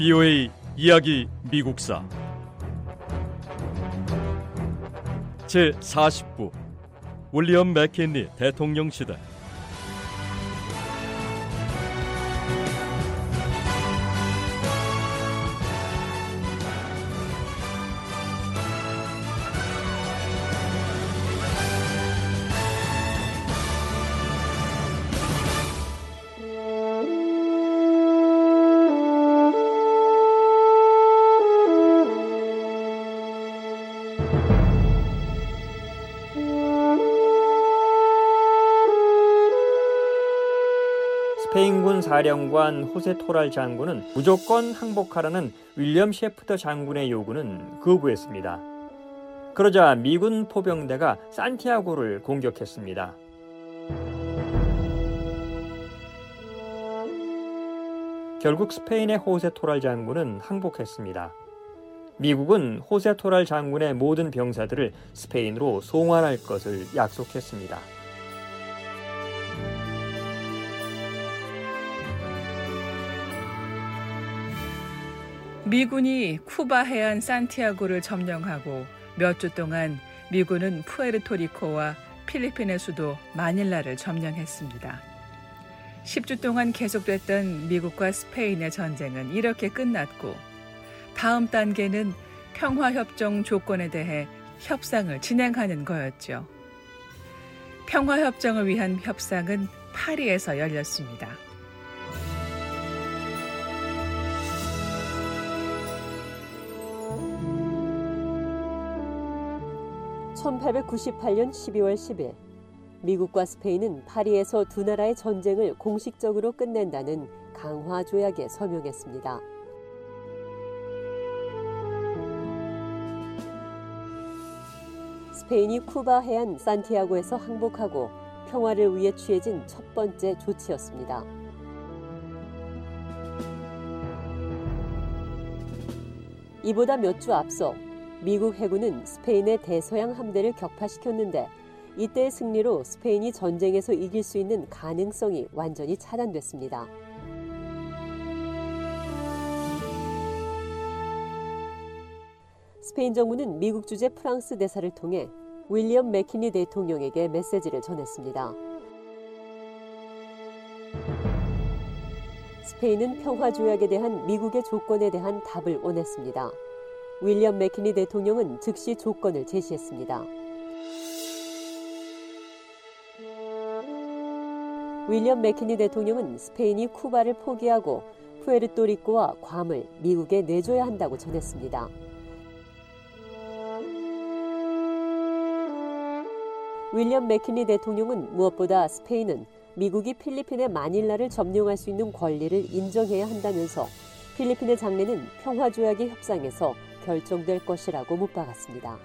BOA 이야기 미국사. 제 40부 윌리엄 맥킨리 대통령 시대 사령관 호세 토랄 장군은 무조건 항복하라는 윌리엄 셰프터 장군의 요구는 거부했습니다. 그러자 미군 포병대가 산티아고를 공격했습니다. 결국 스페인의 호세 토랄 장군은 항복했습니다. 미국은 호세 토랄 장군의 모든 병사들을 스페인으로 송환할 것을 약속했습니다. 미군이 쿠바 해안 산티아고를 점령하고 몇 주 동안 미군은 푸에르토리코와 필리핀의 수도 마닐라를 점령했습니다. 10주 동안 계속됐던 미국과 스페인의 전쟁은 이렇게 끝났고 다음 단계는 평화협정 조건에 대해 협상을 진행하는 거였죠. 평화협정을 위한 협상은 파리에서 열렸습니다. 1898년 12월 10일 미국과 스페인은 파리에서 두 나라의 전쟁을 공식적으로 끝낸다는 강화 조약에 서명했습니다. 스페인이 쿠바 해안 산티아고에서 항복하고 평화를 위해 취해진 첫 번째 조치였습니다. 이보다 몇 주 앞서 미국 해군은 스페인의 대서양 함대를 격파시켰는데 이때의 승리로 스페인이 전쟁에서 이길 수 있는 가능성이 완전히 차단됐습니다. 스페인 정부는 미국 주재 프랑스 대사를 통해 윌리엄 맥키니 대통령에게 메시지를 전했습니다. 스페인은 평화 조약에 대한 미국의 조건에 대한 답을 원했습니다. 윌리엄 맥키니 대통령은 즉시 조건을 제시했습니다. 윌리엄 맥키니 대통령은 스페인이 쿠바를 포기하고 푸에르토리코와 괌을 미국에 내줘야 한다고 전했습니다. 윌리엄 맥키니 대통령은 무엇보다 스페인은 미국이 필리핀의 마닐라를 점령할 수 있는 권리를 인정해야 한다면서 필리핀의 장래는 평화조약의 협상에서 결정될 것이라고 못 박았습니다.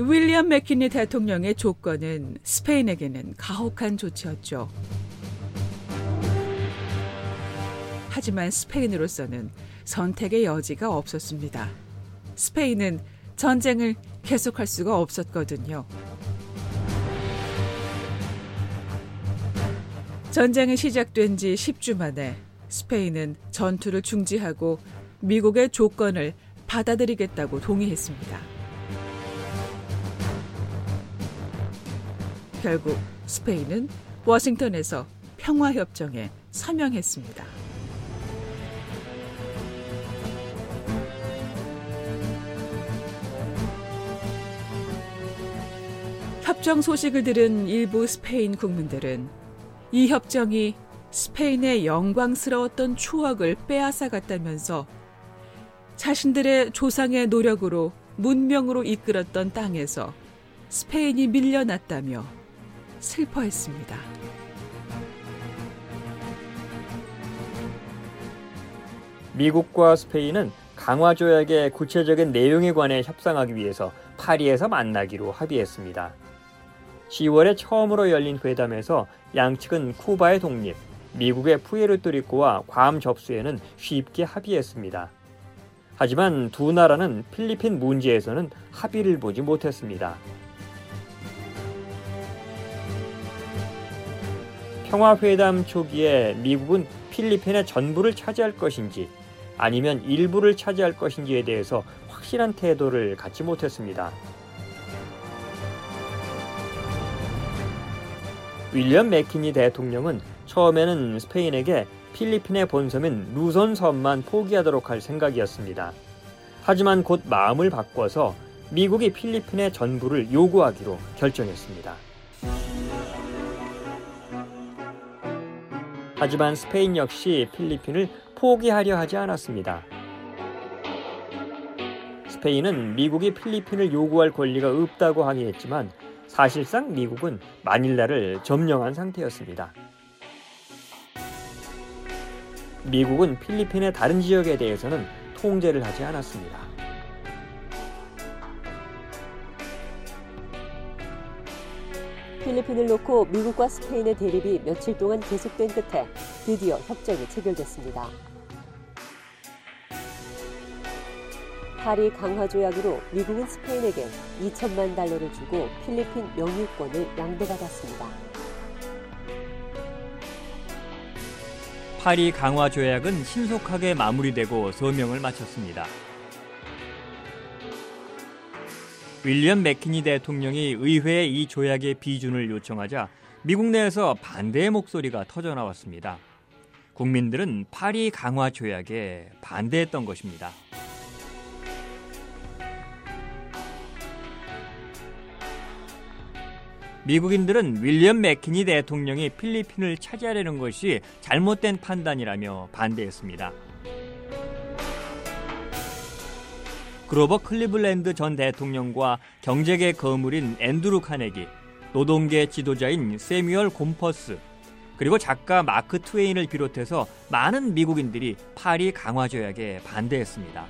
윌리엄 맥키니 대통령의 조건은 스페인에게는 가혹한 조치였죠. 하지만 스페인으로서는 선택의 여지가 없었습니다. 스페인은 전쟁을 계속할 수가 없었거든요. 전쟁이 시작된 지 10주 만에 스페인은 전투를 중지하고 미국의 조건을 받아들이겠다고 동의했습니다. 결국 스페인은 워싱턴에서 평화협정에 서명했습니다. 협정 소식을 들은 일부 스페인 국민들은 이 협정이 스페인의 영광스러웠던 추억을 빼앗아갔다면서 자신들의 조상의 노력으로 문명으로 이끌었던 땅에서 스페인이 밀려났다며 슬퍼했습니다. 미국과 스페인은 강화 조약의 구체적인 내용에 관해 협상하기 위해서 파리에서 만나기로 합의했습니다. 10월에 처음으로 열린 회담에서 양측은 쿠바의 독립, 미국의 푸에르토리코와 괌 접수에는 쉽게 합의했습니다. 하지만 두 나라는 필리핀 문제에서는 합의를 보지 못했습니다. 평화회담 초기에 미국은 필리핀의 전부를 차지할 것인지 아니면 일부를 차지할 것인지에 대해서 확실한 태도를 갖지 못했습니다. 윌리엄 맥키니 대통령은 처음에는 스페인에게 필리핀의 본섬인 루손 섬만 포기하도록 할 생각이었습니다. 하지만 곧 마음을 바꿔서 미국이 필리핀의 전부를 요구하기로 결정했습니다. 하지만 스페인 역시 필리핀을 포기하려 하지 않았습니다. 스페인은 미국이 필리핀을 요구할 권리가 없다고 항의했지만 사실상 미국은 마닐라를 점령한 상태였습니다. 미국은 필리핀의 다른 지역에 대해서는 통제를 하지 않았습니다. 필리핀을 놓고 미국과 스페인의 대립이 며칠 동안 계속된 끝에 드디어 협정이 체결됐습니다. 파리 강화 조약으로 미국은 스페인에게 2천만 달러를 주고 필리핀 영유권을 양도받았습니다. 파리 강화 조약은 신속하게 마무리되고 서명을 마쳤습니다. 윌리엄 맥키니 대통령이 의회에 이 조약의 비준을 요청하자 미국 내에서 반대의 목소리가 터져 나왔습니다. 국민들은 파리 강화 조약에 반대했던 것입니다. 미국인들은 윌리엄 매킨리 대통령이 필리핀을 차지하려는 것이 잘못된 판단이라며 반대했습니다. 그로버 클리블랜드 전 대통령과 경제계 거물인 앤드루 카네기, 노동계 지도자인 세뮤얼 곰퍼스, 그리고 작가 마크 트웨인을 비롯해서 많은 미국인들이 파리 강화 조약에 반대했습니다.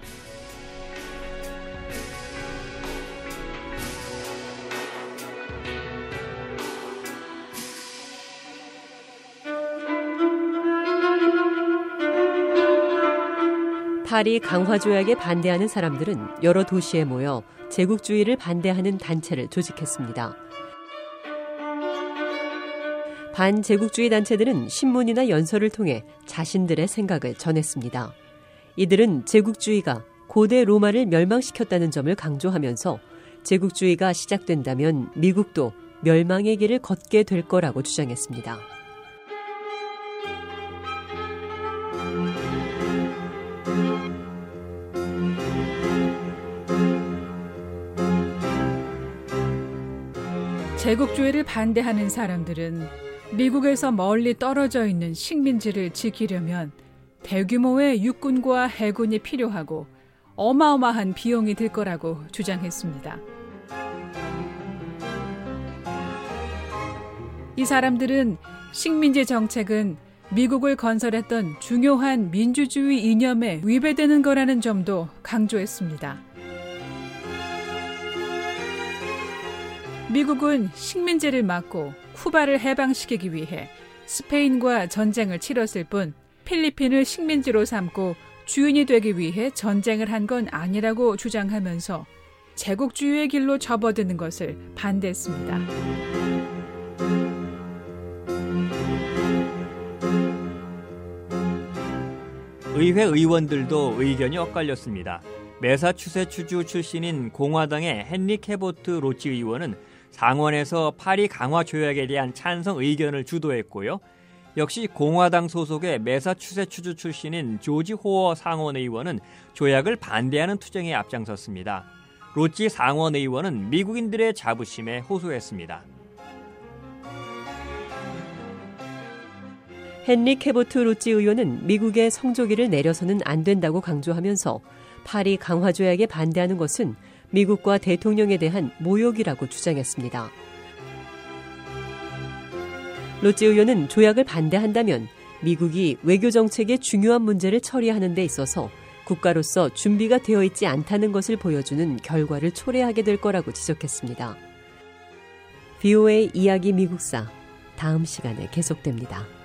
파리 강화 조약에 반대하는 사람들은 여러 도시에 모여 제국주의를 반대하는 단체를 조직했습니다. 반제국주의 단체들은 신문이나 연설을 통해 자신들의 생각을 전했습니다. 이들은 제국주의가 고대 로마를 멸망시켰다는 점을 강조하면서 제국주의가 시작된다면 미국도 멸망의 길을 걷게 될 거라고 주장했습니다. 제국주의를 반대하는 사람들은 미국에서 멀리 떨어져 있는 식민지를 지키려면 대규모의 육군과 해군이 필요하고 어마어마한 비용이 들 거라고 주장했습니다. 이 사람들은 식민지 정책은 미국을 건설했던 중요한 민주주의 이념에 위배되는 거라는 점도 강조했습니다. 미국은 식민지를 막고 쿠바를 해방시키기 위해 스페인과 전쟁을 치렀을 뿐 필리핀을 식민지로 삼고 주인이 되기 위해 전쟁을 한 건 아니라고 주장하면서 제국주의의 길로 접어드는 것을 반대했습니다. 의회 의원들도 의견이 엇갈렸습니다. 메사추세츠주 출신인 공화당의 헨리 캐보트 로지 의원은 상원에서 파리 강화 조약에 대한 찬성 의견을 주도했고요. 역시 공화당 소속의 메사추세츠주 출신인 조지 호어 상원 의원은 조약을 반대하는 투쟁에 앞장섰습니다. 로지 상원 의원은 미국인들의 자부심에 호소했습니다. 헨리 캐보트 로지 의원은 미국의 성조기를 내려서는 안 된다고 강조하면서 파리 강화 조약에 반대하는 것은 미국과 대통령에 대한 모욕이라고 주장했습니다. 로치 의원은 조약을 반대한다면 미국이 외교 정책의 중요한 문제를 처리하는 데 있어서 국가로서 준비가 되어 있지 않다는 것을 보여주는 결과를 초래하게 될 거라고 지적했습니다. VOA 이야기 미국사 다음 시간에 계속됩니다.